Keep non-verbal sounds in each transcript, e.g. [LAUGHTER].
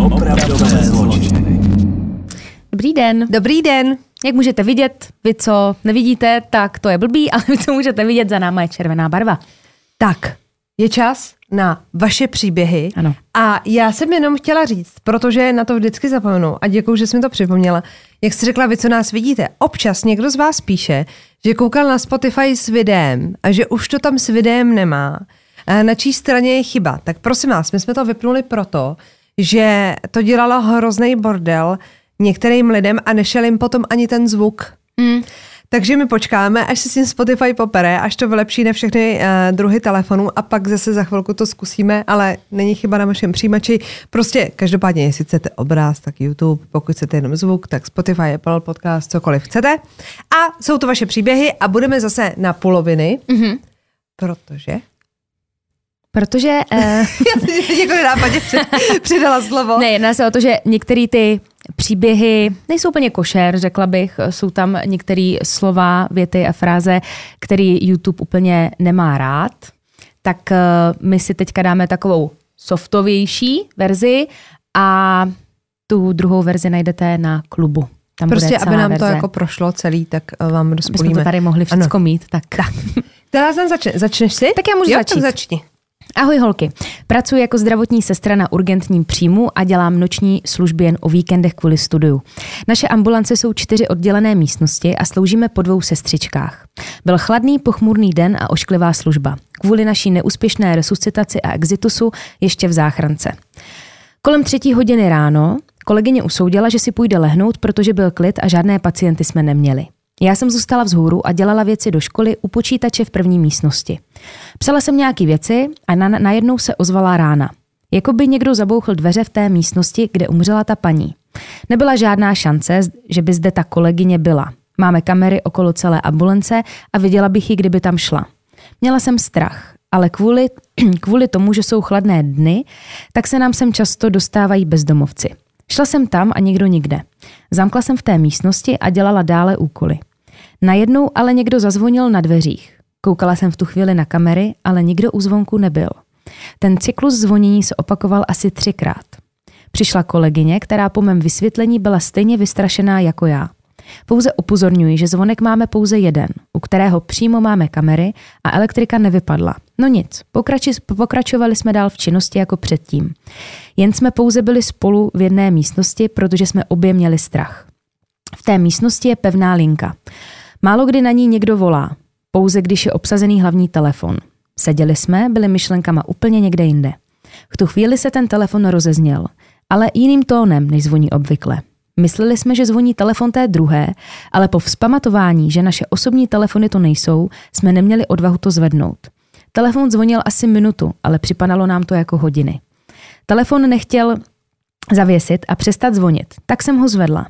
Opravdové zločiny. Dobrý den. Dobrý den. Jak můžete vidět, vy co nevidíte, tak to je blbý, [LAUGHS] ale vy co můžete vidět, za náma je červená barva. Tak, je čas na vaše příběhy. Ano. A já jsem jenom chtěla říct, protože na to vždycky zapomenu a děkuji, že jsi mi to připomněla. Jak jsi řekla, vy co nás vidíte, občas někdo z vás píše, že koukal na Spotify s videem a že už to tam s videem nemá. A na čí straně je chyba? Tak prosím vás, my jsme to vypnuli proto, že to dělalo hrozný bordel některým lidem a nešel jim potom ani ten zvuk. Mm. Takže my počkáme, až se s tím Spotify popere, až to vylepší na všechny uh, druhy telefonů a pak zase za chvilku to zkusíme, ale není chyba na vašem přijímači. Prostě každopádně, jestli chcete obraz, tak YouTube, pokud chcete jenom zvuk, tak Spotify, Apple Podcast, cokoliv chcete. A jsou to vaše příběhy a budeme zase na poloviny, Mhm. protože... Protože uh, jako nenápadně při- přidala slovo. ne, jedná se o to, že některé ty příběhy nejsou úplně košer, řekla bych. Jsou tam některé slova, věty a fráze, který YouTube úplně nemá rád. Tak uh, my si teďka dáme takovou softovější verzi a tu druhou verzi najdete na klubu. Tam Prostě, bude aby nám to verze. jako prošlo celý, tak eh, vám rozpolíme. to tady mohli všechno mít. Tak. tak. Jsem začne? Začneš si? Tak já můžu jo, začít. Tak začni. Ahoj holky, pracuji jako zdravotní sestra na urgentním příjmu a dělám noční služby jen o víkendech kvůli studiu. Naše ambulance jsou čtyři oddělené místnosti a sloužíme po dvou sestřičkách. Byl chladný, pochmurný den a ošklivá služba. Kvůli naší neúspěšné resuscitaci a exitusu ještě v záchrance. Kolem třetí hodiny ráno kolegyně usoudila, že si půjde lehnout, protože byl klid a žádné pacienty jsme neměli. Já jsem zůstala vzhůru a dělala věci do školy u počítače v první místnosti. Psala jsem nějaký věci a na, najednou se ozvala rána. Jako by někdo zabouchl dveře v té místnosti, kde umřela ta paní. Nebyla žádná šance, že by zde ta kolegyně byla. Máme kamery okolo celé ambulance a viděla bych ji, kdyby tam šla. Měla jsem strach, ale kvůli, [CLEARS THROAT] kvůli tomu, že jsou chladné dny, tak se nám sem často dostávají bezdomovci. Šla jsem tam a nikdo nikde. Zamkla jsem v té místnosti a dělala dále úkoly. Najednou ale někdo zazvonil na dveřích. Koukala jsem v tu chvíli na kamery, ale nikdo u zvonku nebyl. Ten cyklus zvonění se opakoval asi třikrát. Přišla kolegyně, která po mém vysvětlení byla stejně vystrašená jako já. Pouze upozorňuji, že zvonek máme pouze jeden, u kterého přímo máme kamery a elektrika nevypadla. No nic, pokrači, pokračovali jsme dál v činnosti jako předtím. Jen jsme pouze byli spolu v jedné místnosti, protože jsme obě měli strach. V té místnosti je pevná linka. Málo kdy na ní někdo volá, pouze když je obsazený hlavní telefon. Seděli jsme, byli myšlenkama úplně někde jinde. V tu chvíli se ten telefon rozezněl, ale jiným tónem, než zvoní obvykle. Mysleli jsme, že zvoní telefon té druhé, ale po vzpamatování, že naše osobní telefony to nejsou, jsme neměli odvahu to zvednout. Telefon zvonil asi minutu, ale připadalo nám to jako hodiny. Telefon nechtěl zavěsit a přestat zvonit, tak jsem ho zvedla.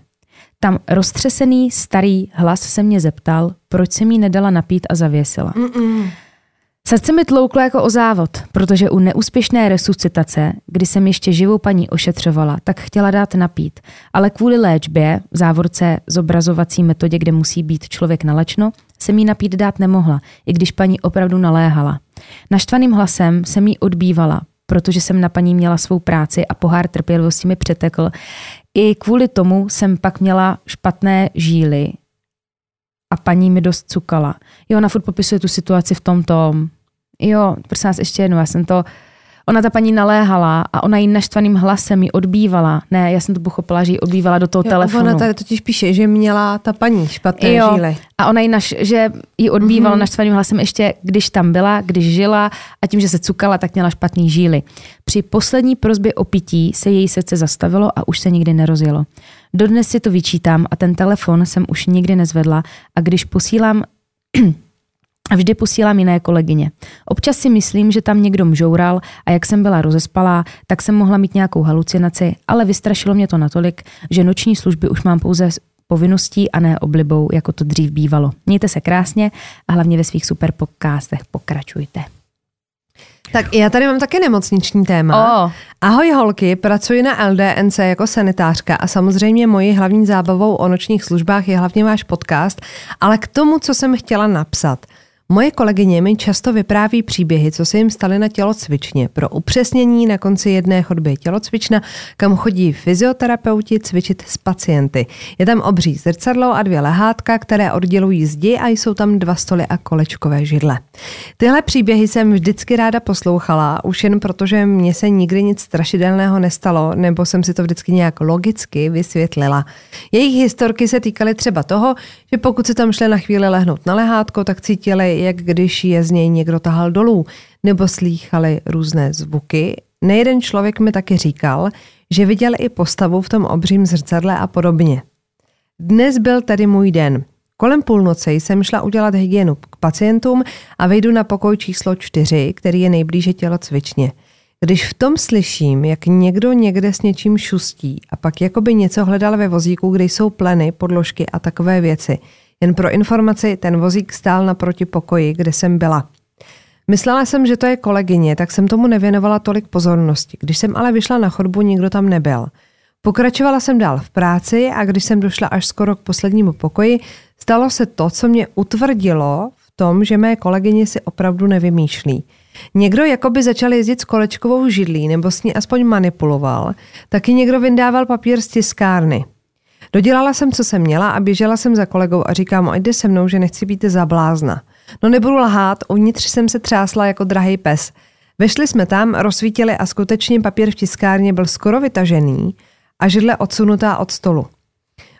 Tam roztřesený starý hlas se mě zeptal, proč jsem jí nedala napít a zavěsila. Mm-mm. Srdce mi tlouklo jako o závod, protože u neúspěšné resuscitace, kdy jsem ještě živou paní ošetřovala, tak chtěla dát napít, ale kvůli léčbě, v závorce zobrazovací metodě, kde musí být člověk nalačno, jsem jí napít dát nemohla, i když paní opravdu naléhala. Naštvaným hlasem jsem jí odbývala, protože jsem na paní měla svou práci a pohár trpělivosti mi přetekl. I kvůli tomu jsem pak měla špatné žíly a paní mi dost cukala. Jo, ona furt popisuje tu situaci v tomto. Jo, prosím vás ještě jednou, já jsem to, ona ta paní naléhala a ona jí naštvaným hlasem ji odbývala. Ne, já jsem to pochopila, že ji odbývala do toho Jo, telefonu. Ona tady totiž píše, že měla ta paní špatné Jo. žíly. A ona jí naš, že ji odbývala mm-hmm. naštvaným hlasem ještě, když tam byla, když žila a tím, že se cukala, tak měla špatný žíly. Při poslední prozbě o pití se její srdce zastavilo a už se nikdy nerozjelo. Dodnes si to vyčítám a ten telefon jsem už nikdy nezvedla a když posílám [CLEARS THROAT] a vždy posílám jiné kolegyně. Občas si myslím, že tam někdo mžoural a jak jsem byla rozespalá, tak jsem mohla mít nějakou halucinaci, ale vystrašilo mě to natolik, že noční služby už mám pouze povinností a ne oblibou, jako to dřív bývalo. Mějte se krásně a hlavně ve svých super podcastech pokračujte. Tak já tady mám taky nemocniční téma. O, Ahoj holky, pracuji na LDNC jako sanitářka a samozřejmě mojí hlavní zábavou o nočních službách je hlavně váš podcast, ale k tomu, co jsem chtěla napsat. Moje kolegyně mi často vypráví příběhy, co se jim staly na tělocvičně. Pro upřesnění na konci jedné chodby je tělocvična, kam chodí fyzioterapeuti cvičit s pacienty. Je tam obří zrcadlo a dvě lehátka, které oddělují zdi a jsou tam dva stoly a kolečkové židle. Tyhle příběhy jsem vždycky ráda poslouchala, už jen protože mně se nikdy nic strašidelného nestalo, nebo jsem si to vždycky nějak logicky vysvětlila. Jejich historky se týkaly třeba toho, že pokud se tam šli na chvíli lehnout na lehátko, tak cítili, jak když je z něj někdo tahal dolů, nebo slýchali různé zvuky. Nejeden člověk mi taky říkal, že viděl i postavu v tom obřím zrcadle a podobně. Dnes byl tedy můj den. Kolem půlnoci jsem šla udělat hygienu k pacientům a vejdu na pokoj číslo čtyři, který je nejblíže tělocvičně. Když v tom slyším, jak někdo někde s něčím šustí a pak jakoby něco hledal ve vozíku, kde jsou pleny, podložky a takové věci. Jen pro informaci, ten vozík stál naproti pokoji, kde jsem byla. Myslela jsem, že to je kolegyně, tak jsem tomu nevěnovala tolik pozornosti. Když jsem ale vyšla na chodbu, nikdo tam nebyl. Pokračovala jsem dál v práci a když jsem došla až skoro k poslednímu pokoji, stalo se to, co mě utvrdilo v tom, že mé kolegyně si opravdu nevymýšlí. Někdo jakoby začal jezdit s kolečkovou židlí nebo s ní aspoň manipuloval, taky někdo vyndával papír z tiskárny. Dodělala jsem, co jsem měla a běžela jsem za kolegou a říkám, ať jde se mnou, že nechci být za blázna. No nebudu lhát, uvnitř jsem se třásla jako drahý pes. Vešli jsme tam, rozsvítili a skutečně papír v tiskárně byl skoro vytažený a židle odsunutá od stolu.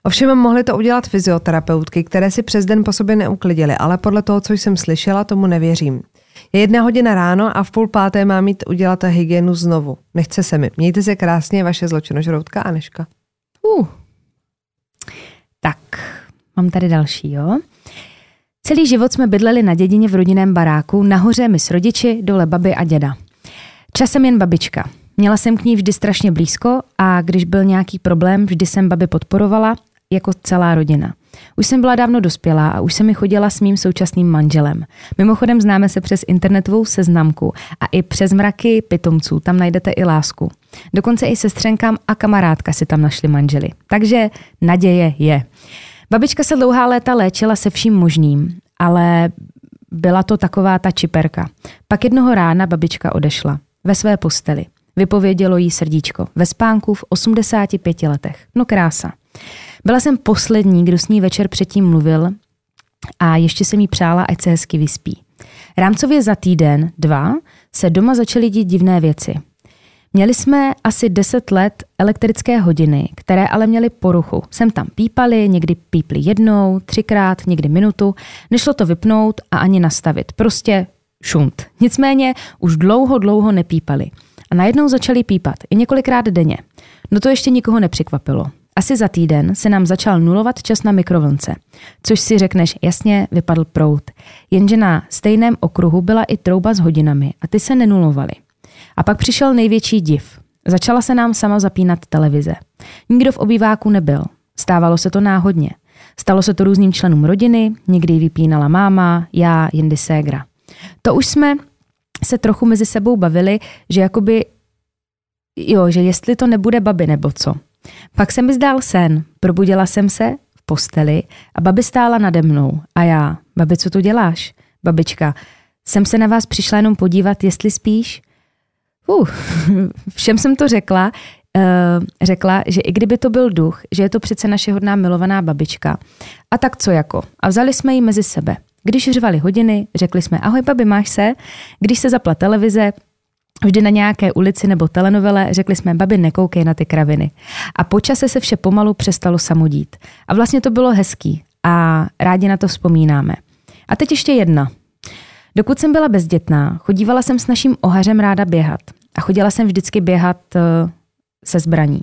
Ovšem mohli to udělat fyzioterapeutky, které si přes den po sobě neuklidily, ale podle toho, co jsem slyšela, tomu nevěřím. Je jedna hodina ráno a v půl páté má mít udělat hygienu znovu. Nechce se mi. Mějte se krásně, vaše zločinožroutka Aneška. Uh. Tak, mám tady další, jo. Celý život jsme bydleli na dědině v rodinném baráku, nahoře my s rodiči, dole baby a děda. Časem jen babička. Měla jsem k ní vždy strašně blízko a když byl nějaký problém, vždy jsem babi podporovala, jako celá rodina. Už jsem byla dávno dospělá a už jsem mi chodila s mým současným manželem. Mimochodem známe se přes internetovou seznamku a i přes mraky pitomců tam najdete i lásku. Dokonce i sestřenkám a kamarádka si tam našli manželi. Takže naděje je. Babička se dlouhá léta léčila se vším možným, ale byla to taková ta čiperka. Pak jednoho rána babička odešla ve své posteli. Vypovědělo jí srdíčko ve spánku v 85 letech. No krása. Byla jsem poslední, kdo s ní večer předtím mluvil a ještě se mi přála, ať se hezky vyspí. Rámcově za týden, dva, se doma začaly dít divné věci. Měli jsme asi 10 let elektrické hodiny, které ale měly poruchu. Sem tam pípali, někdy pípli jednou, třikrát, někdy minutu. Nešlo to vypnout a ani nastavit. Prostě šunt. Nicméně už dlouho, dlouho nepípali. A najednou začali pípat i několikrát denně. No to ještě nikoho nepřekvapilo. Asi za týden se nám začal nulovat čas na mikrovlnce, což si řekneš, jasně, vypadl prout. Jenže na stejném okruhu byla i trouba s hodinami a ty se nenulovaly. A pak přišel největší div. Začala se nám sama zapínat televize. Nikdo v obýváku nebyl. Stávalo se to náhodně. Stalo se to různým členům rodiny, někdy vypínala máma, já, jindy ségra. To už jsme se trochu mezi sebou bavili, že jakoby, jo, že jestli to nebude babi nebo co. Pak se mi zdál sen, probudila jsem se v posteli a babi stála nade mnou. A já, babi, co tu děláš? Babička, jsem se na vás přišla jenom podívat, jestli spíš. Uh, [LAUGHS] všem jsem to řekla, uh, řekla, že i kdyby to byl duch, že je to přece naše hodná milovaná babička. A tak co jako? A vzali jsme ji mezi sebe. Když řvali hodiny, řekli jsme ahoj babi, máš se? Když se zapla televize, vždy na nějaké ulici nebo telenovele, řekli jsme, babi, nekoukej na ty kraviny. A po čase se vše pomalu přestalo samodít. A vlastně to bylo hezký a rádi na to vzpomínáme. A teď ještě jedna. Dokud jsem byla bezdětná, chodívala jsem s naším ohařem ráda běhat. A chodila jsem vždycky běhat uh, se zbraní.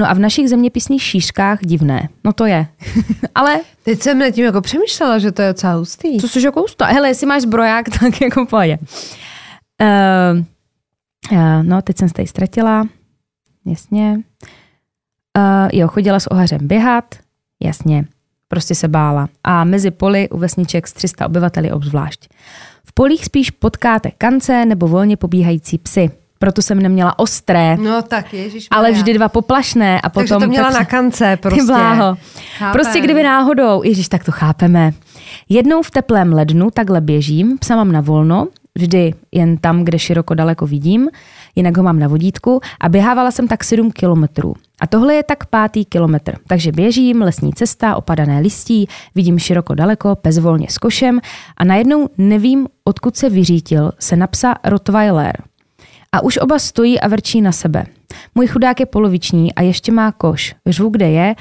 No a v našich zeměpisných šířkách divné. No to je. [LAUGHS] Ale... Teď jsem nad tím jako přemýšlela, že to je docela hustý. To jsi jako hustá. Hele, jestli máš zbroják, [LAUGHS] tak jako pojď. Uh, Uh, no, teď jsem se tady ztratila. Jasně. Uh, jo, chodila s ohařem běhat. Jasně. Prostě se bála. A mezi poli u vesniček s 300 obyvateli obzvlášť. V polích spíš potkáte kance nebo volně pobíhající psy. Proto jsem neměla ostré. No tak, ježiš. Ale vždy dva poplašné a potom... Takže to měla tak, na kance [LAUGHS] prostě. Bláho. Prostě kdyby náhodou, ježiš, tak to chápeme. Jednou v teplém lednu takhle běžím, psa mám na volno, vždy jen tam, kde široko daleko vidím, jinak ho mám na vodítku a běhávala jsem tak 7 kilometrů. A tohle je tak pátý kilometr. Takže běžím, lesní cesta, opadané listí, vidím široko daleko, pes volně s košem a najednou nevím, odkud se vyřítil, se napsa Rottweiler. A už oba stojí a vrčí na sebe. Můj chudák je poloviční a ještě má koš. Řvu, kde je,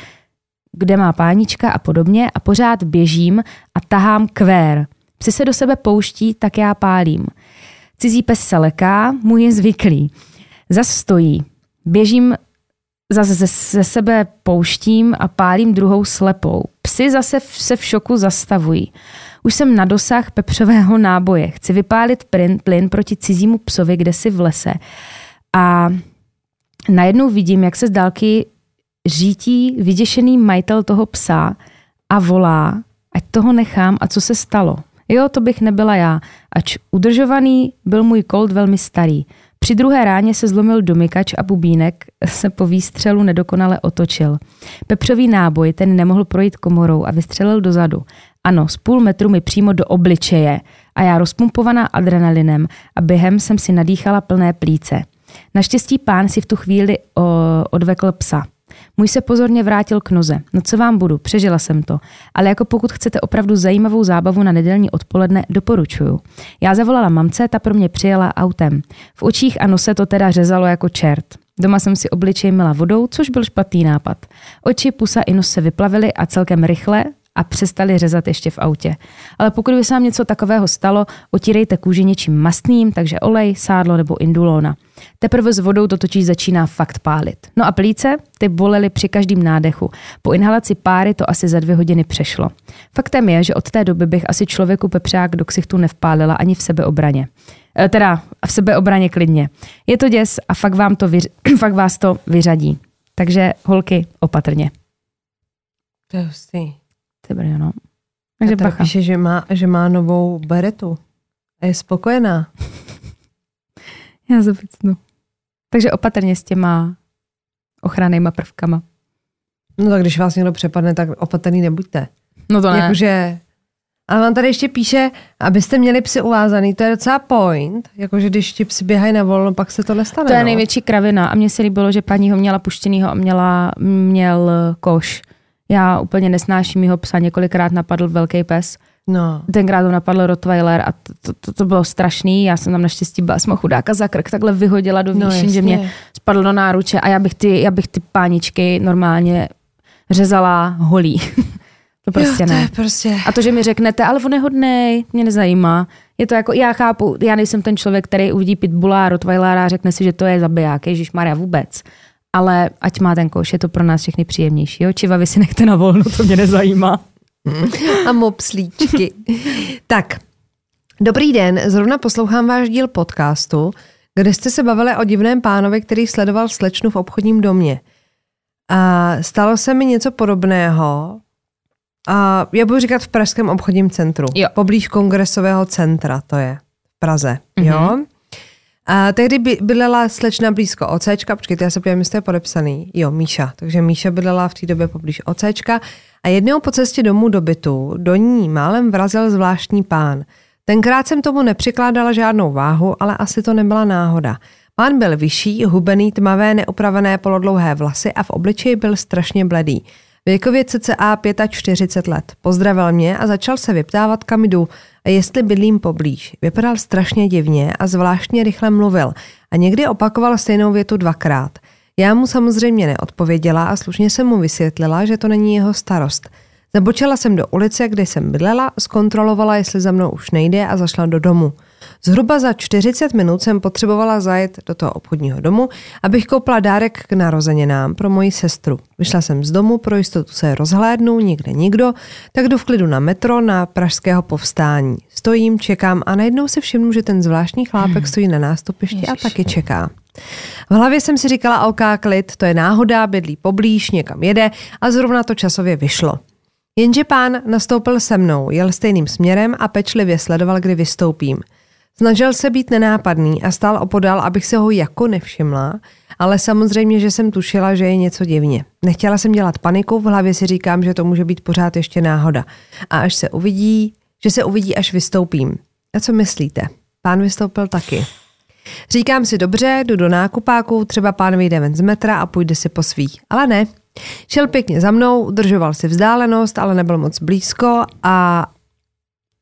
kde má pánička a podobně a pořád běžím a tahám kvér. Psi se do sebe pouští, tak já pálím. Cizí pes se leká, můj je zvyklý. Zas stojí. Běžím, zase ze sebe pouštím a pálím druhou slepou. Psy zase se v šoku zastavují. Už jsem na dosah pepřového náboje. Chci vypálit plyn, plyn proti cizímu psovi, kde si v lese. A najednou vidím, jak se z dálky řítí vyděšený majitel toho psa a volá, ať toho nechám a co se stalo. Jo, to bych nebyla já, ač udržovaný byl můj kolt velmi starý. Při druhé ráně se zlomil domykač a bubínek se po výstřelu nedokonale otočil. Pepřový náboj ten nemohl projít komorou a vystřelil dozadu. Ano, z půl metru mi přímo do obličeje a já rozpumpovaná adrenalinem a během jsem si nadýchala plné plíce. Naštěstí pán si v tu chvíli o, odvekl psa. Můj se pozorně vrátil k noze. No co vám budu, přežila jsem to. Ale jako pokud chcete opravdu zajímavou zábavu na nedělní odpoledne, doporučuju. Já zavolala mamce, ta pro mě přijela autem. V očích a nose to teda řezalo jako čert. Doma jsem si obličej mila vodou, což byl špatný nápad. Oči, pusa i nos se vyplavily a celkem rychle, a přestali řezat ještě v autě. Ale pokud by se vám něco takového stalo, otírejte kůži něčím mastným, takže olej, sádlo nebo indulona. Teprve s vodou to totiž začíná fakt pálit. No a plíce, ty bolely při každém nádechu. Po inhalaci páry to asi za dvě hodiny přešlo. Faktem je, že od té doby bych asi člověku pepřák do ksichtu nevpálila ani v sebeobraně. E, teda v sebeobraně klidně. Je to děs a fakt, vám to vyř- [CLEARS THROAT] fakt vás to vyřadí. Takže holky, opatrně. To je hustý. Ty no. Takže bacha. píše, že má, že má novou beretu. A je spokojená. [LAUGHS] Já zapicnu. Takže opatrně s těma ochrannýma prvkama. No tak když vás někdo přepadne, tak opatrný nebuďte. No to ne. Jakože, ale on tady ještě píše, abyste měli psy uvázaný, to je docela point, jakože když ti psy běhají na volno, pak se to nestane. to je no. největší kravina a mně se líbilo, že paní ho měla puštěnýho a měla, měl koš. Já úplně nesnáším jeho psa, několikrát napadl velký pes. No. Tenkrát ho napadl Rottweiler a to, to, to, to bylo strašný. Já jsem tam naštěstí byla, jsem chudáka za krk takhle vyhodila do No, výšin, že jasně. mě spadl do náruče a já bych ty, já bych ty páničky normálně řezala holí. [LAUGHS] to prostě jo, to ne. je prostě... A to, že mi řeknete, ale on je hodnej, mě nezajímá. Je to jako, já chápu, já nejsem ten člověk, který uvidí pitbulla a rottweilera a řekne si, že to je zabiják, Ježíš Maria vůbec. Ale ať má ten koš, je to pro nás všechny příjemnější. Jo? Čivavy si nechte na volno, to mě nezajímá. [LAUGHS] A mopslíčky. tak, dobrý den, zrovna poslouchám váš díl podcastu, kde jste se bavili o divném pánovi, který sledoval slečnu v obchodním domě. A stalo se mi něco podobného, a já budu říkat v Pražském obchodním centru. Jo. Poblíž kongresového centra, to je v Praze. Mhm. Jo? A tehdy by, bydlela slečna blízko OCčka, počkejte, já se podívám, jestli je podepsaný. Jo, Míša. Takže Míša bydlela v té době poblíž OCčka a jednou po cestě domů do bytu do ní málem vrazil zvláštní pán. Tenkrát jsem tomu nepřikládala žádnou váhu, ale asi to nebyla náhoda. Pán byl vyšší, hubený, tmavé, neopravené polodlouhé vlasy a v obličeji byl strašně bledý. Věkově cca 45 let. Pozdravil mě a začal se vyptávat, kam jdu a jestli bydlím poblíž. Vypadal strašně divně a zvláštně rychle mluvil a někdy opakoval stejnou větu dvakrát. Já mu samozřejmě neodpověděla a slušně jsem mu vysvětlila, že to není jeho starost. Zabočila jsem do ulice, kde jsem bydlela, zkontrolovala, jestli za mnou už nejde a zašla do domu. Zhruba za 40 minut jsem potřebovala zajet do toho obchodního domu, abych koupila dárek k narozeninám pro moji sestru. Vyšla jsem z domu, pro jistotu se rozhlédnu, nikde nikdo, tak jdu v klidu na metro na pražského povstání. Stojím, čekám a najednou si všimnu, že ten zvláštní chlápek stojí na nástupišti a taky čeká. V hlavě jsem si říkala, OK, klid, to je náhoda, bydlí poblíž, někam jede a zrovna to časově vyšlo. Jenže pán nastoupil se mnou, jel stejným směrem a pečlivě sledoval, kdy vystoupím. Snažil se být nenápadný a stál opodal, abych se ho jako nevšimla, ale samozřejmě, že jsem tušila, že je něco divně. Nechtěla jsem dělat paniku, v hlavě si říkám, že to může být pořád ještě náhoda. A až se uvidí, že se uvidí, až vystoupím. A co myslíte? Pán vystoupil taky. Říkám si dobře, jdu do nákupáku, třeba pán vyjde ven z metra a půjde si po svých. Ale ne. Šel pěkně za mnou, udržoval si vzdálenost, ale nebyl moc blízko a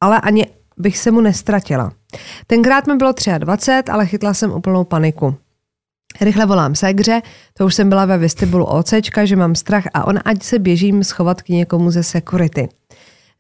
ale ani bych se mu nestratila. Tenkrát mi bylo 23, ale chytla jsem úplnou paniku. Rychle volám ségře, to už jsem byla ve vestibulu OCčka, že mám strach a on ať se běžím schovat k někomu ze security.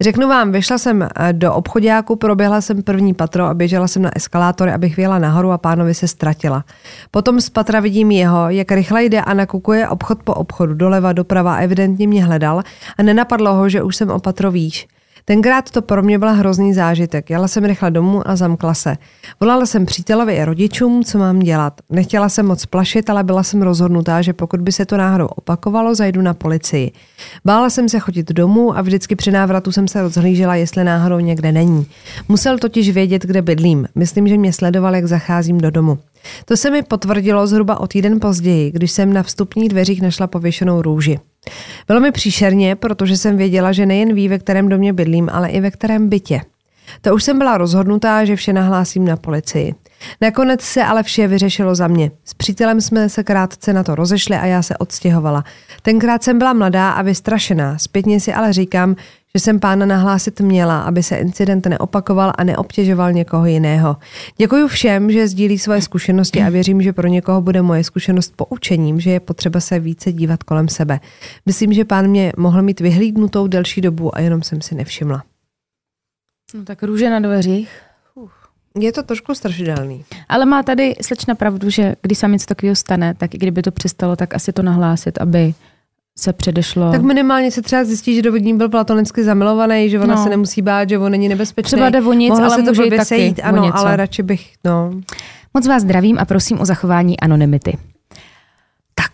Řeknu vám, vyšla jsem eh, do obchodáku, proběhla jsem první patro a běžela jsem na eskalátory, abych vyjela nahoru a pánovi se ztratila. Potom z patra vidím jeho, jak rychle jde a nakukuje obchod po obchodu, doleva, doprava, evidentně mě hledal a nenapadlo ho, že už jsem o patro výš. Tenkrát to pro mě byl hrozný zážitek. Jela jsem rychle domů a zamkla se. Volala jsem přítelovi i rodičům, co mám dělat. Nechtěla jsem moc plašit, ale byla jsem rozhodnutá, že pokud by se to náhodou opakovalo, zajdu na policii. Bála jsem se chodit domů a vždycky při návratu jsem se rozhlížela, jestli náhodou někde není. Musel totiž vědět, kde bydlím. Myslím, že mě sledoval, jak zacházím do domu. To se mi potvrdilo zhruba o týden později, když jsem na vstupních dveřích našla pověšenou růži. Bylo mi příšerně, protože jsem věděla, že nejen ví, ve kterém domě bydlím, ale i ve kterém bytě. To už jsem byla rozhodnutá, že vše nahlásím na policii. Nakonec se ale vše vyřešilo za mě. S přítelem jsme se krátce na to rozešli a já se odstěhovala. Tenkrát jsem byla mladá a vystrašená. Zpětně si ale říkám, že jsem pána nahlásit měla, aby se incident neopakoval a neobtěžoval někoho jiného. Děkuji všem, že sdílí svoje zkušenosti a věřím, že pro někoho bude moje zkušenost poučením, že je potřeba se více dívat kolem sebe. Myslím, že pán mě mohl mít vyhlídnutou delší dobu a jenom jsem si nevšimla. No tak růže na dveřích. Je to trošku strašidelný. Ale má tady slečna pravdu, že když se něco takového stane, tak i kdyby to přestalo, tak asi to nahlásit, aby se předešlo. Tak minimálně se třeba zjistí, že do ní byl platonicky zamilovaný, že ona no. se nemusí bát, že on není nebezpečný. Třeba jde o nic, Mohla ale se to může taky sejít, o ano, něco. ale radši bych, no. Moc vás zdravím a prosím o zachování anonymity. Tak,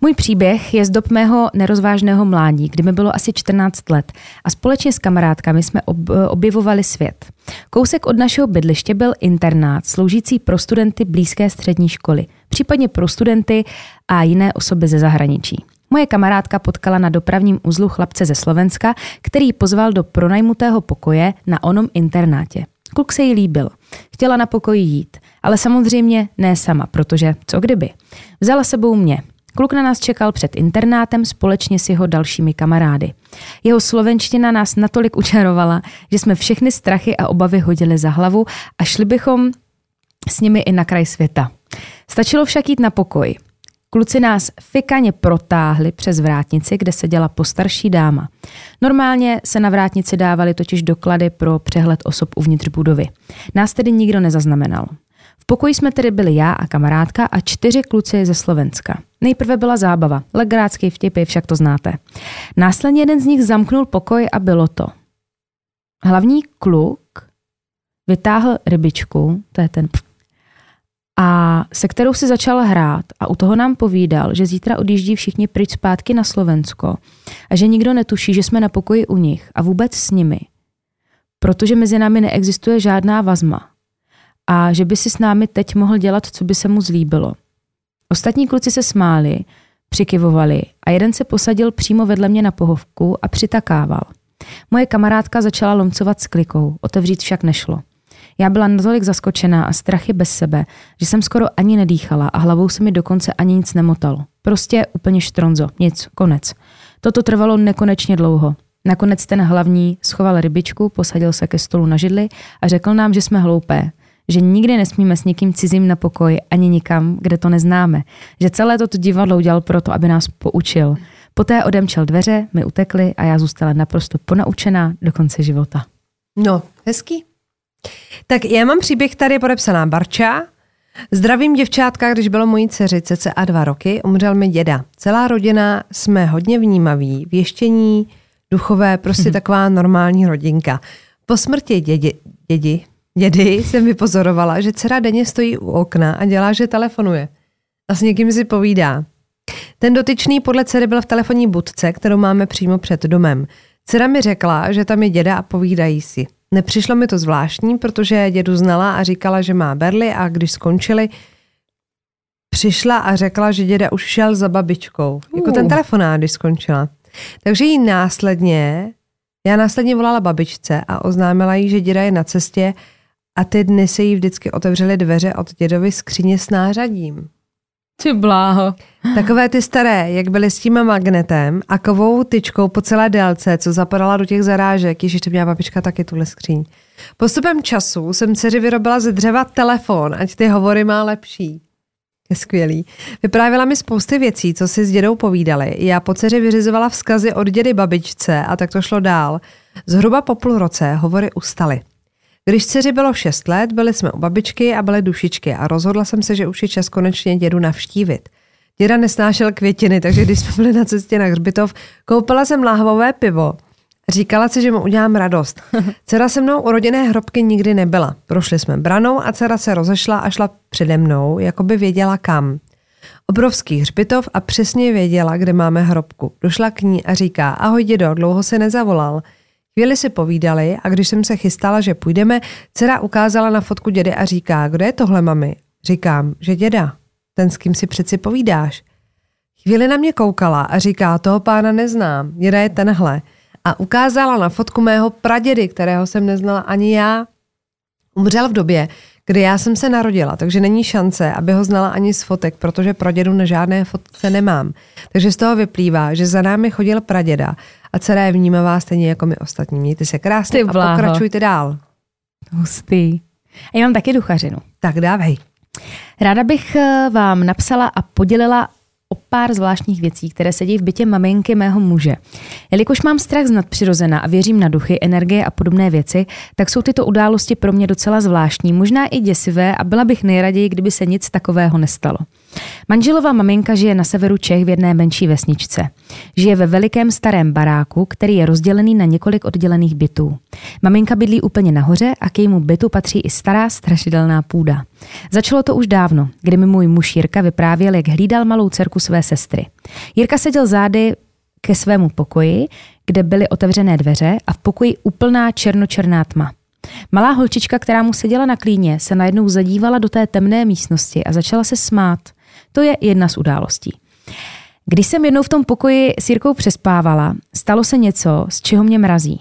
můj příběh je z dob mého nerozvážného mládí, kdy mi bylo asi 14 let a společně s kamarádkami jsme ob, objevovali svět. Kousek od našeho bydliště byl internát sloužící pro studenty blízké střední školy, případně pro studenty a jiné osoby ze zahraničí. Moje kamarádka potkala na dopravním uzlu chlapce ze Slovenska, který pozval do pronajmutého pokoje na onom internátě. Kluk se jí líbil. Chtěla na pokoji jít, ale samozřejmě ne sama, protože co kdyby. Vzala sebou mě. Kluk na nás čekal před internátem společně s jeho dalšími kamarády. Jeho slovenština nás natolik učarovala, že jsme všechny strachy a obavy hodili za hlavu a šli bychom s nimi i na kraj světa. Stačilo však jít na pokoj. Kluci nás fikaně protáhli přes vrátnici, kde seděla postarší dáma. Normálně se na vrátnici dávaly totiž doklady pro přehled osob uvnitř budovy. Nás tedy nikdo nezaznamenal. V pokoji jsme tedy byli já a kamarádka a čtyři kluci ze Slovenska. Nejprve byla zábava, legrácký vtipy, však to znáte. Následně jeden z nich zamknul pokoj a bylo to. Hlavní kluk vytáhl rybičku, to je ten a se kterou si začal hrát a u toho nám povídal, že zítra odjíždí všichni pryč zpátky na Slovensko a že nikdo netuší, že jsme na pokoji u nich a vůbec s nimi, protože mezi námi neexistuje žádná vazma a že by si s námi teď mohl dělat, co by se mu zlíbilo. Ostatní kluci se smáli, přikivovali a jeden se posadil přímo vedle mě na pohovku a přitakával. Moje kamarádka začala lomcovat s klikou, otevřít však nešlo. Já byla natolik zaskočená a strachy bez sebe, že jsem skoro ani nedýchala a hlavou se mi dokonce ani nic nemotalo. Prostě úplně štronzo, nic, konec. Toto trvalo nekonečně dlouho. Nakonec ten hlavní schoval rybičku, posadil se ke stolu na židli a řekl nám, že jsme hloupé, že nikdy nesmíme s někým cizím na pokoj ani nikam, kde to neznáme. Že celé toto divadlo udělal proto, aby nás poučil. Poté odemčel dveře, my utekli a já zůstala naprosto ponaučená do konce života. No, hezký. Tak já mám příběh tady podepsaná Barča. Zdravím děvčátka, když bylo mojí dceři cca dva roky, umřel mi děda. Celá rodina jsme hodně vnímaví, věštění, duchové, prostě taková normální rodinka. Po smrti dědi, dědi, dědy jsem vypozorovala, že dcera denně stojí u okna a dělá, že telefonuje. A s někým si povídá. Ten dotyčný podle dcery byl v telefonní budce, kterou máme přímo před domem. Dcera mi řekla, že tam je děda a povídají si. Nepřišlo mi to zvláštní, protože dědu znala a říkala, že má berly a když skončili, přišla a řekla, že děda už šel za babičkou. Uh. Jako ten telefonát, když skončila. Takže jí následně, já následně volala babičce a oznámila jí, že děda je na cestě a ty dny se jí vždycky otevřely dveře od dědovy skříně s nářadím. Ty bláho. Takové ty staré, jak byly s tím magnetem a kovou tyčkou po celé délce, co zapadala do těch zarážek. Ježiš, to měla babička taky tuhle skříň. Postupem času jsem dceři vyrobila ze dřeva telefon, ať ty hovory má lepší. Je skvělý. Vyprávěla mi spousty věcí, co si s dědou povídali. Já po dceři vyřizovala vzkazy od dědy babičce a tak to šlo dál. Zhruba po půl roce hovory ustaly. Když dceři bylo 6 let, byli jsme u babičky a byly dušičky a rozhodla jsem se, že už je čas konečně dědu navštívit. Děda nesnášel květiny, takže když jsme byli na cestě na hřbitov, koupila jsem láhvové pivo. Říkala si, že mu udělám radost. [LAUGHS] Dcera se mnou u rodinné hrobky nikdy nebyla. Prošli jsme branou a dcera se rozešla a šla přede mnou, jako by věděla kam. Obrovský hřbitov a přesně věděla, kde máme hrobku. Došla k ní a říká, ahoj dědo, dlouho se nezavolal. Chvíli si povídali a když jsem se chystala, že půjdeme, dcera ukázala na fotku dědy a říká, kdo je tohle mami? Říkám, že děda, ten s kým si přeci povídáš. Chvíli na mě koukala a říká, toho pána neznám, děda je tenhle. A ukázala na fotku mého pradědy, kterého jsem neznala ani já. Umřel v době, kdy já jsem se narodila, takže není šance, aby ho znala ani z fotek, protože pradědu na žádné fotce nemám. Takže z toho vyplývá, že za námi chodil praděda a dcera je vnímavá stejně jako my ostatní. Mějte se krásně a pokračujte dál. Hustý. A já mám taky duchařinu. Tak dávej. Ráda bych eh, vám napsala a podělila o pár zvláštních věcí, které se dějí v bytě maminky mého muže. Jelikož mám strach z nadpřirozena a věřím na duchy, energie a podobné věci, tak jsou tyto události pro mě docela zvláštní, možná i děsivé a byla bych nejraději, kdyby se nic takového nestalo. Manželová maminka žije na severu Čech v jedné menší vesničce. Žije ve velikém starém baráku, který je rozdělený na několik oddělených bytů. Maminka bydlí úplně nahoře a k jejímu bytu patří i stará strašidelná půda. Začalo to už dávno, kdy mi můj muž Jirka vyprávěl, jak hlídal malou dcerku své sestry. Jirka seděl zády ke svému pokoji, kde byly otevřené dveře a v pokoji úplná černočerná tma. Malá holčička, která mu seděla na klíně, se najednou zadívala do té temné místnosti a začala se smát. To je jedna z událostí. Když jsem jednou v tom pokoji s Jirkou přespávala, stalo se něco, z čeho mě mrazí.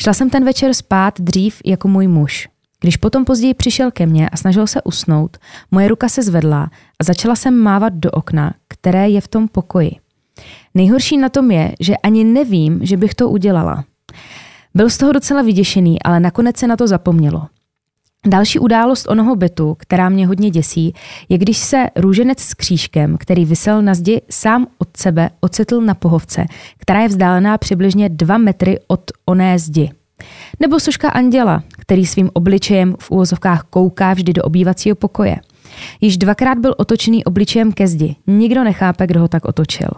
Šla jsem ten večer spát dřív jako můj muž. Když potom později přišel ke mně a snažil se usnout, moje ruka se zvedla a začala jsem mávat do okna, které je v tom pokoji. Nejhorší na tom je, že ani nevím, že bych to udělala. Byl z toho docela vyděšený, ale nakonec se na to zapomnělo. Další událost onoho bytu, která mě hodně děsí, je když se růženec s křížkem, který vysel na zdi sám od sebe, ocitl na pohovce, která je vzdálená přibližně dva metry od oné zdi. Nebo soška anděla, který svým obličejem v úvozovkách kouká vždy do obývacího pokoje. Již dvakrát byl otočený obličejem ke zdi. Nikdo nechápe, kdo ho tak otočil.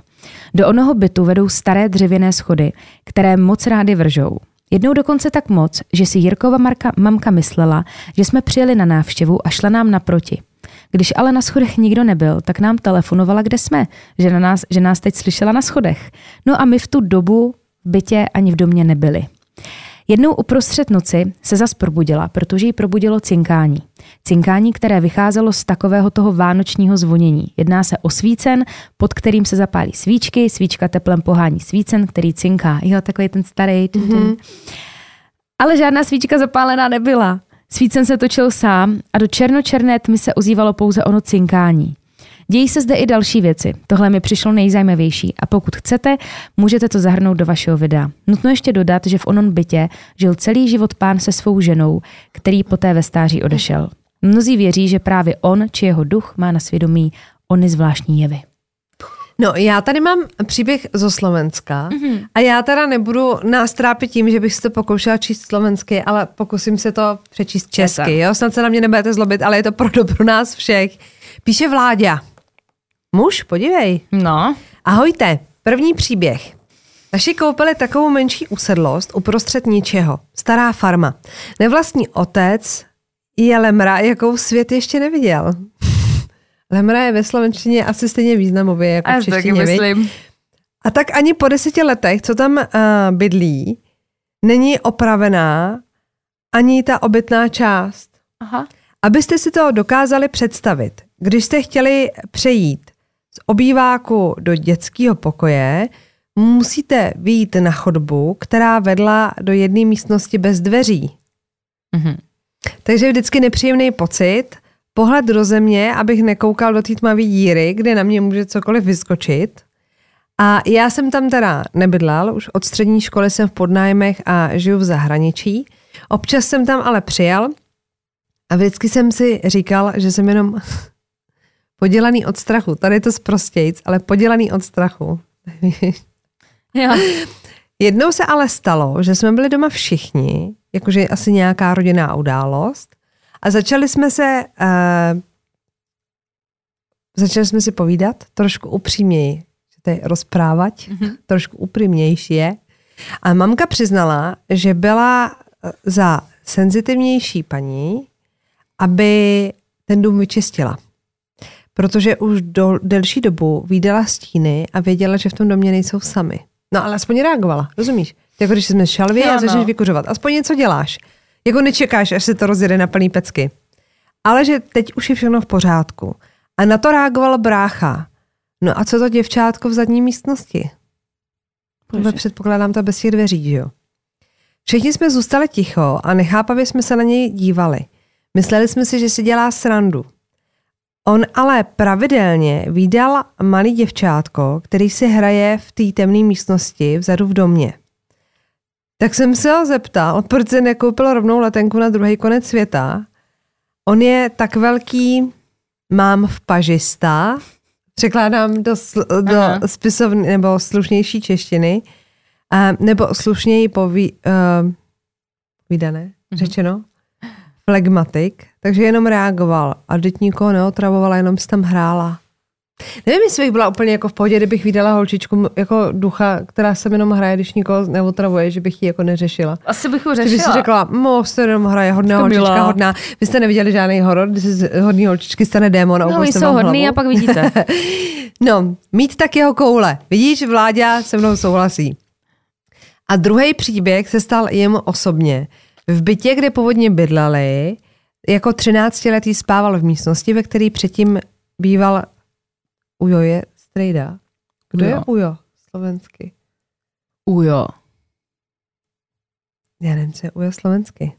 Do onoho bytu vedou staré dřevěné schody, které moc rády vržou. Jednou dokonce tak moc, že si Jirkova Marka, mamka myslela, že jsme přijeli na návštěvu a šla nám naproti. Když ale na schodech nikdo nebyl, tak nám telefonovala, kde jsme, že, na nás, že nás teď slyšela na schodech. No a my v tu dobu bytě ani v domě nebyli. Jednou uprostřed noci se zas probudila, protože ji probudilo cinkání. Cinkání, které vycházelo z takového toho vánočního zvonění. Jedná se o svícen, pod kterým se zapálí svíčky, svíčka teplem pohání svícen, který cinká. Jo, takový ten starý. Mm-hmm. Ale žádná svíčka zapálená nebyla. Svícen se točil sám a do černočerné tmy se ozývalo pouze ono cinkání. Dějí se zde i další věci. Tohle mi přišlo nejzajímavější a pokud chcete, můžete to zahrnout do vašeho videa. Nutno ještě dodat, že v onom bytě žil celý život pán se svou ženou, který poté ve stáří odešel. Mnozí věří, že právě on či jeho duch má na svědomí ony zvláštní jevy. No, já tady mám příběh zo Slovenska mm-hmm. a já teda nebudu nás trápit tím, že bych si to pokoušela číst slovensky, ale pokusím se to přečíst česky, jo? Snad se na mě nebudete zlobit, ale je to pro [LAUGHS] dobro nás všech. Píše Vláďa. Muž, podívej. No. Ahojte, první příběh. Naši koupili takovou menší usedlost uprostřed ničeho. Stará farma. Nevlastní otec je lemra, jakou svět ještě neviděl. [LAUGHS] lemra je ve slovenštině asi stejně významově jako v češtině. myslím. A tak ani po deseti letech, co tam uh, bydlí, není opravená ani ta obytná část. Aha. Abyste si to dokázali představit, když jste chtěli přejít z obýváku do dětského pokoje, musíte vyjít na chodbu, která vedla do jedné místnosti bez dveří. Mhm. Takže vždycky nepříjemný pocit, pohled do země, abych nekoukal do té tmavé díry, kde na mě může cokoliv vyskočit. A já jsem tam teda nebydlel, už od střední školy jsem v podnájmech a žiju v zahraničí. Občas jsem tam ale přijel a vždycky jsem si říkal, že jsem jenom podělaný od strachu. Tady je to zprostějc, ale podělaný od strachu. [LAUGHS] Jo. Jednou se ale stalo, že jsme byli doma všichni, jakože asi nějaká rodinná událost a začali jsme se uh, začali jsme si povídat trošku upřímněji, že to je rozprávat, mm-hmm. [LAUGHS] trošku upřímnější je. A mamka přiznala, že byla eh, za senzitivnější paní, aby ten dům vyčistila. Protože už do delší dobu viděla stíny a věděla, že v tom domě nejsou sami. No ale aspoň reagovala, rozumíš? Jako když jsme šalvě a Jo, začneš no. vykuřovat. Aspoň něco děláš. Jako nečekáš, až se to rozjede na plný pecky. Ale že teď už je všechno v pořádku. A na to reagoval brácha. No a co to děvčátko v zadní místnosti? Tohle předpokládám to bez těch dveří, že jo? Všichni jsme zůstali ticho a nechápavě jsme se na něj dívali. Mysleli jsme si, že si dělá srandu. On ale pravidelně výdal malý děvčátko, který si hraje v té temné místnosti vzadu v domě. Tak jsem se ho zeptal, proč se nekoupil rovnou letenku na druhý konec světa. On je tak velký, mám v pažista, překládám do, Aha. do spisovny nebo slušnější češtiny, a, nebo slušněji poví, uh, vydané, řečeno, flegmatik, takže jenom reagoval a teď nikoho neotravovala, jenom si tam hrála. Nevím, jestli bych byla úplně jako v pohodě, kdybych vydala holčičku jako ducha, která se jenom hraje, když nikoho neotravuje, že bych ji jako neřešila. Asi bych ho Že by si řešila. řekla, mo, jste jenom hraje, hodná holčička, milá. hodná. Vy jste neviděli žádný horor, když se z hodný holčičky stane démon a No, ukazuje jsou hodný hlavu. a pak vidíte. [LAUGHS] No, mít tak jeho koule. Vidíš, Vláďa se mnou souhlasí. A druhý příběh se stal jemu osobně. V bytě, kde původně bydleli, jako 13-letý spával v místnosti, ve které předtím býval Ujo je strejda. Kdo je Ujo. Ujo slovensky? Ujo. Já nevím, co je Ujo slovensky.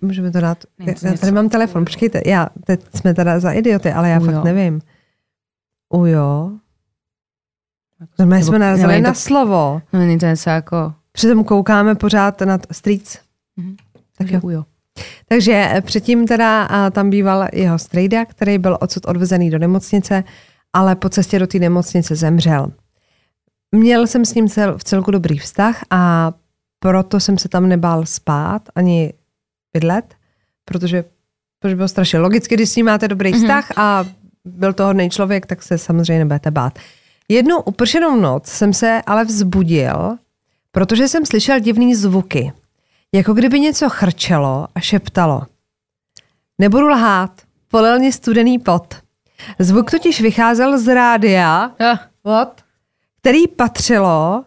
Můžeme to dát. Já tady mám telefon, počkejte. Já, teď jsme teda za idioty, ale já Ujo. fakt nevím. Ujo. Normálně Nebo- jsme narazili na slovo. No, není to něco jako... Přitom koukáme pořád na t- streets. Mhm. Tak jo. Ujo. Takže eh, předtím teda tam býval jeho strejda, který byl odsud odvezený do nemocnice, ale po cestě do té nemocnice zemřel. Měl jsem s ním cel, v celku dobrý vztah a proto jsem se tam nebál spát ani bydlet, protože, protože bylo strašně logicky, když s ním máte dobrý Mhm. vztah a byl to hodný člověk, tak se samozřejmě nebudete bát. Jednu upršenou noc jsem se ale vzbudil, protože jsem slyšel divný zvuky. Jako kdyby něco chrčelo a šeptalo. Nebudu lhát, polil mě studený pot. Zvuk totiž vycházel z rádia, Ah, what? který patřilo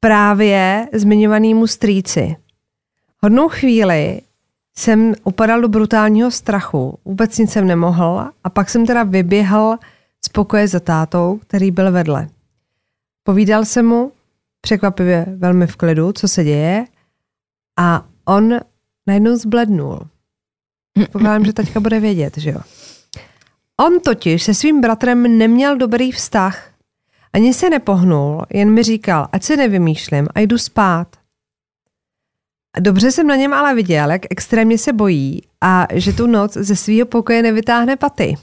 právě zmiňovanému strýci. Hodnou chvíli jsem upadal do brutálního strachu, vůbec nic jsem nemohl a pak jsem teda vyběhl z pokoje za tátou, který byl vedle. Povídal jsem mu, překvapivě velmi v klidu, co se děje a on najednou zblednul. Pokládám, že teďka bude vědět, že jo. On totiž se svým bratrem neměl dobrý vztah. Ani se nepohnul, jen mi říkal, ať se nevymýšlím a jdu spát. Dobře jsem na něm ale viděl, jak extrémně se bojí a že tu noc ze svého pokoje nevytáhne paty.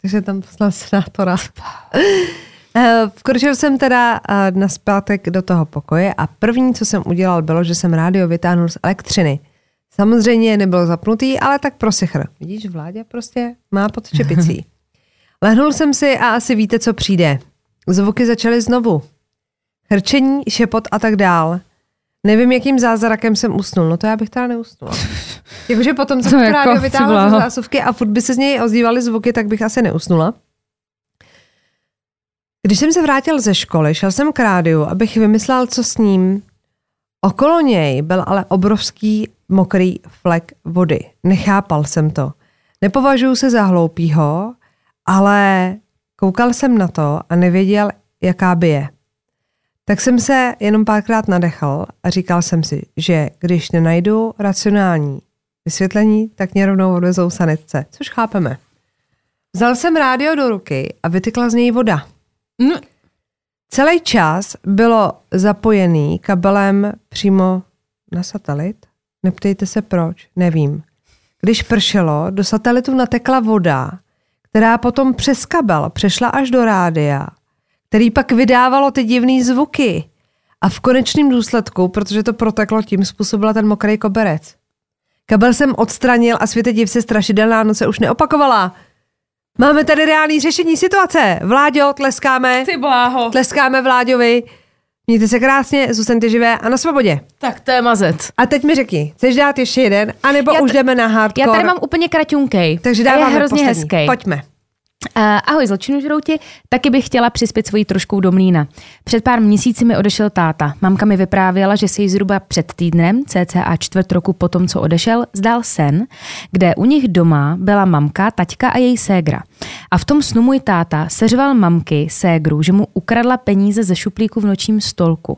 Takže tam poslal senátora. Eh, Vkročil jsem teda eh, na zpátek do toho pokoje a první, co jsem udělal, bylo, že jsem rádio vytáhnul z elektřiny. Samozřejmě nebyl zapnutý, ale tak prosichr. Vidíš, Vláďa prostě má pod čepicí. [LAUGHS] Lehnul jsem si a asi víte, co přijde. Zvuky začaly znovu. Hrčení, šepot a tak dál. Nevím, jakým zázrakem jsem usnul. No to já bych teda neusnula. [LAUGHS] Jakože potom, co To jako, rádio vytáhla zásuvky a furt by se z něj ozývaly zvuky, tak bych asi neusnula. Když jsem se vrátil ze školy, šel jsem k rádiu, abych vymyslel, co s ním. Okolo něj byl ale obrovský mokrý flek vody. Nechápal jsem to. Nepovažuji se za hloupýho, ale koukal jsem na to a nevěděl, jaká by je. Tak jsem se jenom párkrát nadechl a říkal jsem si, že když nenajdu racionální vysvětlení, tak mě rovnou odvezou sanitce, což chápeme. Vzal jsem rádio do ruky a vytykla z něj voda. No. Celý čas bylo zapojený kabelem přímo na satelit. Neptejte se proč, nevím. Když pršelo, do satelitu natekla voda, která potom přes kabel přešla až do rádia, který pak vydávalo ty divné zvuky. A v konečném důsledku, protože to proteklo tím, způsobila ten mokrý koberec. Kabel jsem odstranil a světe div se strašidelná noc se už neopakovala. Máme tady reální řešení situace. Vláďo, tleskáme. Ty bláho. Tleskáme Vláďovi. Mějte se krásně, zůstaňte živé a na svobodě. Tak to je mazec. A teď mi řekni, chceš dát ještě jeden, anebo Já už t- jdeme na hardcore? Já tady mám úplně kratunkej. Takže A je dáváme hrozně poslední. hezký. Pojďme. Ahoj zločinu žrouti, taky bych chtěla přispět svojí troškou do mlína. Před pár měsíci mi odešel táta. Mamka mi vyprávěla, že se jí zhruba před týdnem, cca čtvrt roku po tom, co odešel, zdál sen, kde u nich doma byla mamka, taťka a její ségra. A v tom snu můj táta seřval mamky, ségru, že mu ukradla peníze ze šuplíku v nočním stolku.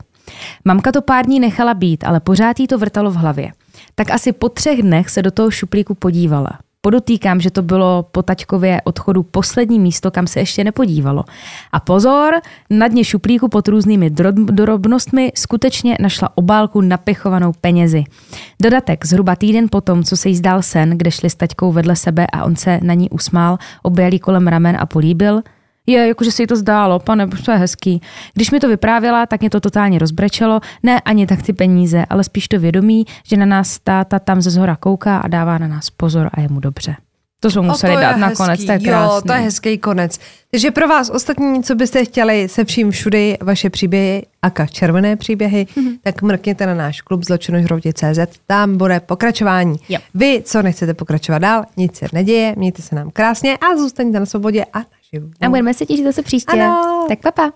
Mamka to pár dní nechala být, ale pořád jí to vrtalo v hlavě. Tak asi po třech dnech se do toho šuplíku podívala. Podotýkám, že to bylo po taťkově odchodu poslední místo, kam se ještě nepodívalo. A pozor, na dně šuplíku pod různými drob- drobnostmi skutečně našla obálku napichovanou penězi. Dodatek zhruba týden potom, co se jí zdál sen, kde šli s taťkou vedle sebe a on se na ní usmál, objel kolem ramen a políbil, je, jakože se jí to zdálo, pane, to je hezký. Když mi to vyprávěla, tak mě to totálně rozbrečelo. Ne ani tak ty peníze, ale spíš to vědomí, že na nás táta tam ze zhora kouká a dává na nás pozor a je mu dobře. To jsme museli O, to dát nakonec, to je Jo, krásný. to je hezký konec. Takže pro vás ostatní, co byste chtěli se vším všudy vaše příběhy, aka červené příběhy, Mhm. mm-hmm. tak mrkněte na náš klub CZ, tam bude pokračování. Jo. Vy, co nechcete pokračovat dál, nic se neděje, mějte se nám krásně a zůstaňte na svobodě a naživu. A budeme se těšit zase příště. Ano. Tak papa.